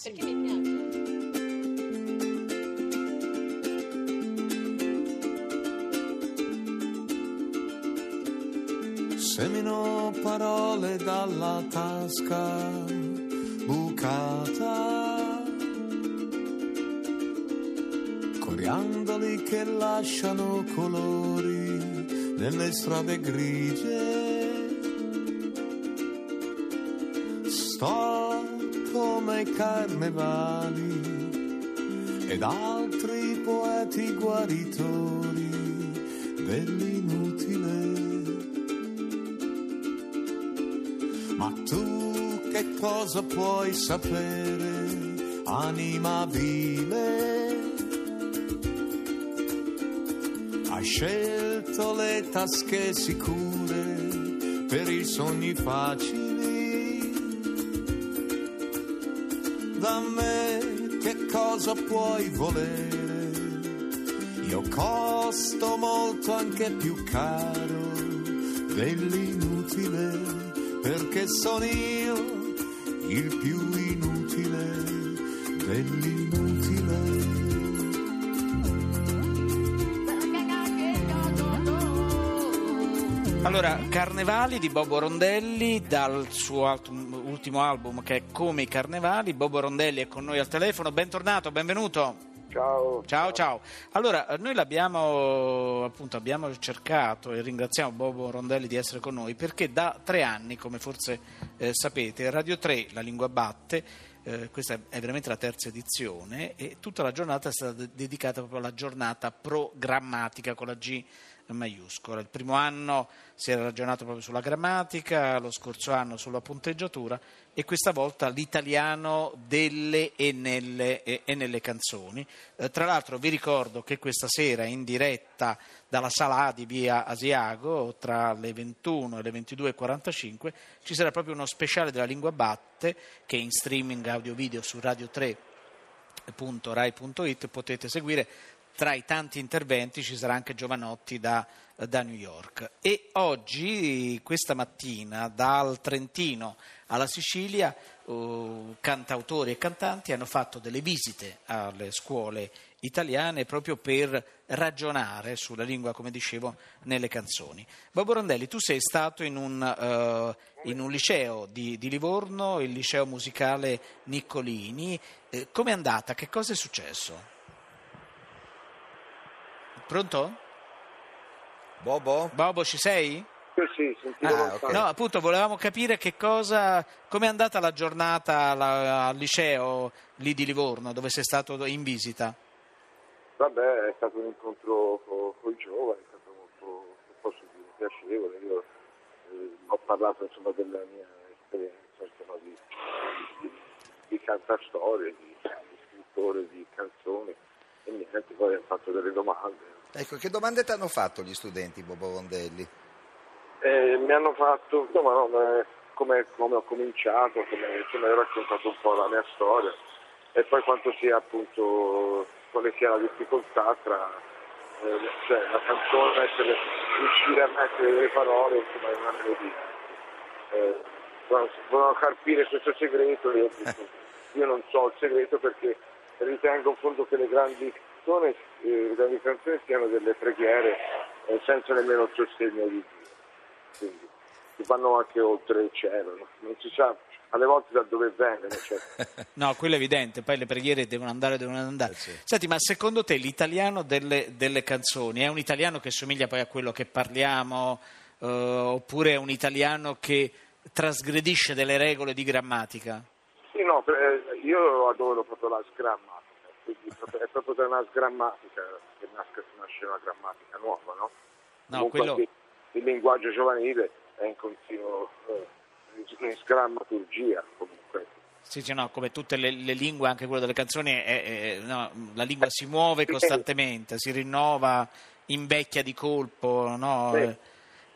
Perché mi piace. Semino parole dalla tasca bucata, coriandoli che lasciano colori nelle strade grigie. Come i carnevali ed altri poeti guaritori dell'inutile. Ma tu che cosa puoi sapere, anima vile? Hai scelto le tasche sicure per i sogni facili. Da me che cosa puoi volere? Io costo molto anche più caro dell'inutile perché sono io il più inutile dell'inutile. Allora, Carnevali di Bobo Rondelli, dal suo alt- ultimo album che è Come i Carnevali. Bobo Rondelli è con noi al telefono, bentornato, benvenuto. Ciao. Ciao, ciao. Allora, noi l'abbiamo appunto abbiamo cercato e ringraziamo Bobo Rondelli di essere con noi perché da tre anni, come forse eh, sapete, Radio 3, La Lingua Batte, eh, questa è veramente la terza edizione e tutta la giornata è stata de- dedicata proprio alla giornata programmatica con la G maiuscola. Il primo anno si era ragionato proprio sulla grammatica, lo scorso anno sulla punteggiatura e questa volta l'italiano delle e nelle, e, e nelle canzoni. Eh, tra l'altro vi ricordo che questa sera in diretta dalla sala A di via Asiago tra le 21 e le 22.45 ci sarà proprio uno speciale della lingua batte che è in streaming audio-video su Radio 3 www.rai.it potete seguire tra i tanti interventi ci sarà anche Giovanotti da, da New York e oggi questa mattina dal Trentino alla Sicilia eh, cantautori e cantanti hanno fatto delle visite alle scuole italiane proprio per ragionare sulla lingua, come dicevo, nelle canzoni. Bobo Rondelli, tu sei stato in un, eh, in un liceo di, di Livorno, il liceo musicale Niccolini. Eh, com'è andata? Che cosa è successo? Pronto? Bobo? Bobo, ci sei? Sì, Ah, lontano. ok. No, appunto, volevamo capire che cosa, com'è andata la giornata alla- al liceo lì di Livorno, dove sei stato in visita. Vabbè, è stato un incontro con i giovani, è stato molto, posso dire, piacevole. Io eh, ho parlato insomma della mia esperienza insomma, di, di, di cantastorie, di, di scrittore di canzoni fatto delle domande. Ecco, che domande ti hanno fatto gli studenti, Bobo Rondelli? Eh, mi hanno fatto ma come, come ho cominciato, come insomma, ho raccontato un po' la mia storia e poi quanto sia appunto quale sia la difficoltà tra eh, cioè, la canzone, essere, riuscire a mettere le parole insomma, in una melodia. Eh, volevano carpire questo segreto io, io non so il segreto perché ritengo in fondo che le grandi canzoni, eh, le grandi canzoni siano delle preghiere eh, senza nemmeno il sostegno di Dio quindi che vanno anche oltre il cielo, no? non si sa alle volte da dove vengono. Cioè. No, quello è evidente, poi le preghiere devono andare, devono andare. Eh sì. Senti, ma secondo te l'italiano delle, delle canzoni è un italiano che somiglia poi a quello che parliamo, eh, oppure è un italiano che trasgredisce delle regole di grammatica? No, io adoro proprio la sgrammatica, quindi è proprio da una sgrammatica che nasce, nasce una grammatica nuova, no? No, quello... il linguaggio giovanile è in continuo eh, in sgrammaturgia comunque. Sì, sì, no, come tutte le, le lingue, anche quello delle canzoni, è- è- no, la lingua si muove costantemente, si rinnova, invecchia di colpo, no? Sì.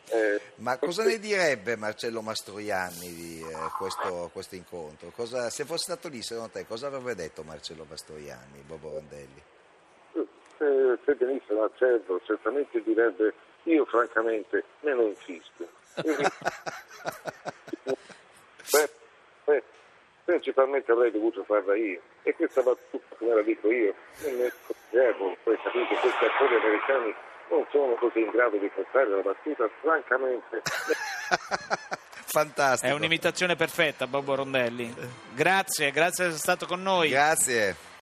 Eh, Eh, Ma cosa ne direbbe Marcello Mastroianni di eh, questo, questo incontro? Cosa- se fosse stato lì, secondo te, cosa avrebbe detto Marcello Mastroianni, Bobo Rondelli? venisse dal centro certamente direbbe io francamente me infischio. Io mi- Beh, beh, principalmente avrei dovuto farla io. E questa battuta, come la dico io, non ne scorgevo, poi capite, questi attori americani non sono così in grado di portare la battuta, francamente. Fantastico. È un'imitazione perfetta, Bobo Rondelli. Grazie, grazie di essere stato con noi. Grazie.